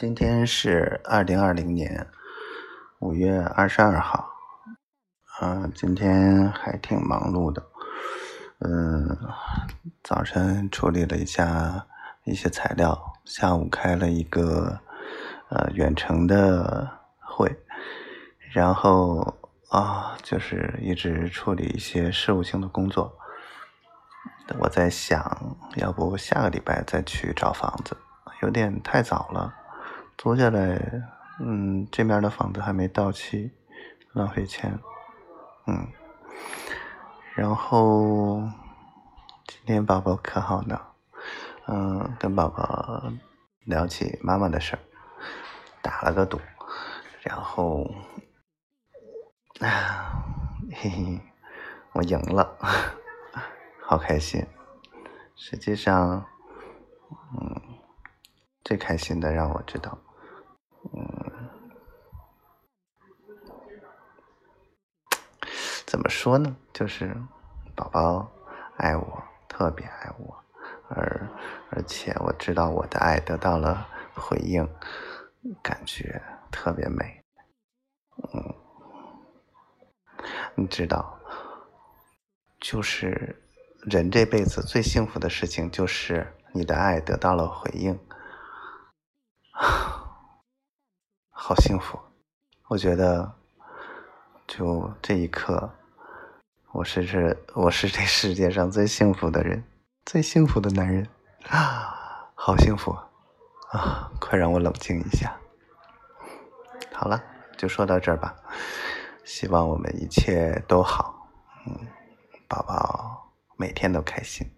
今天是二零二零年五月二十二号，嗯，今天还挺忙碌的，嗯，早晨处理了一下一些材料，下午开了一个呃远程的会，然后啊，就是一直处理一些事务性的工作。我在想，要不下个礼拜再去找房子，有点太早了。租下来，嗯，这面的房子还没到期，浪费钱，嗯。然后今天宝宝可好呢，嗯，跟宝宝聊起妈妈的事儿，打了个赌，然后，啊，嘿嘿，我赢了。好开心，实际上，嗯，最开心的让我知道，说呢？就是宝宝爱我，特别爱我，而而且我知道我的爱得到了回应，感觉特别美，嗯，你知道，就是。人这辈子最幸福的事情就是你的爱得到了回应，好幸福！我觉得，就这一刻，我是这我是这世界上最幸福的人，最幸福的男人啊，好幸福啊！快让我冷静一下。好了，就说到这儿吧。希望我们一切都好。嗯，宝宝。每天都开心。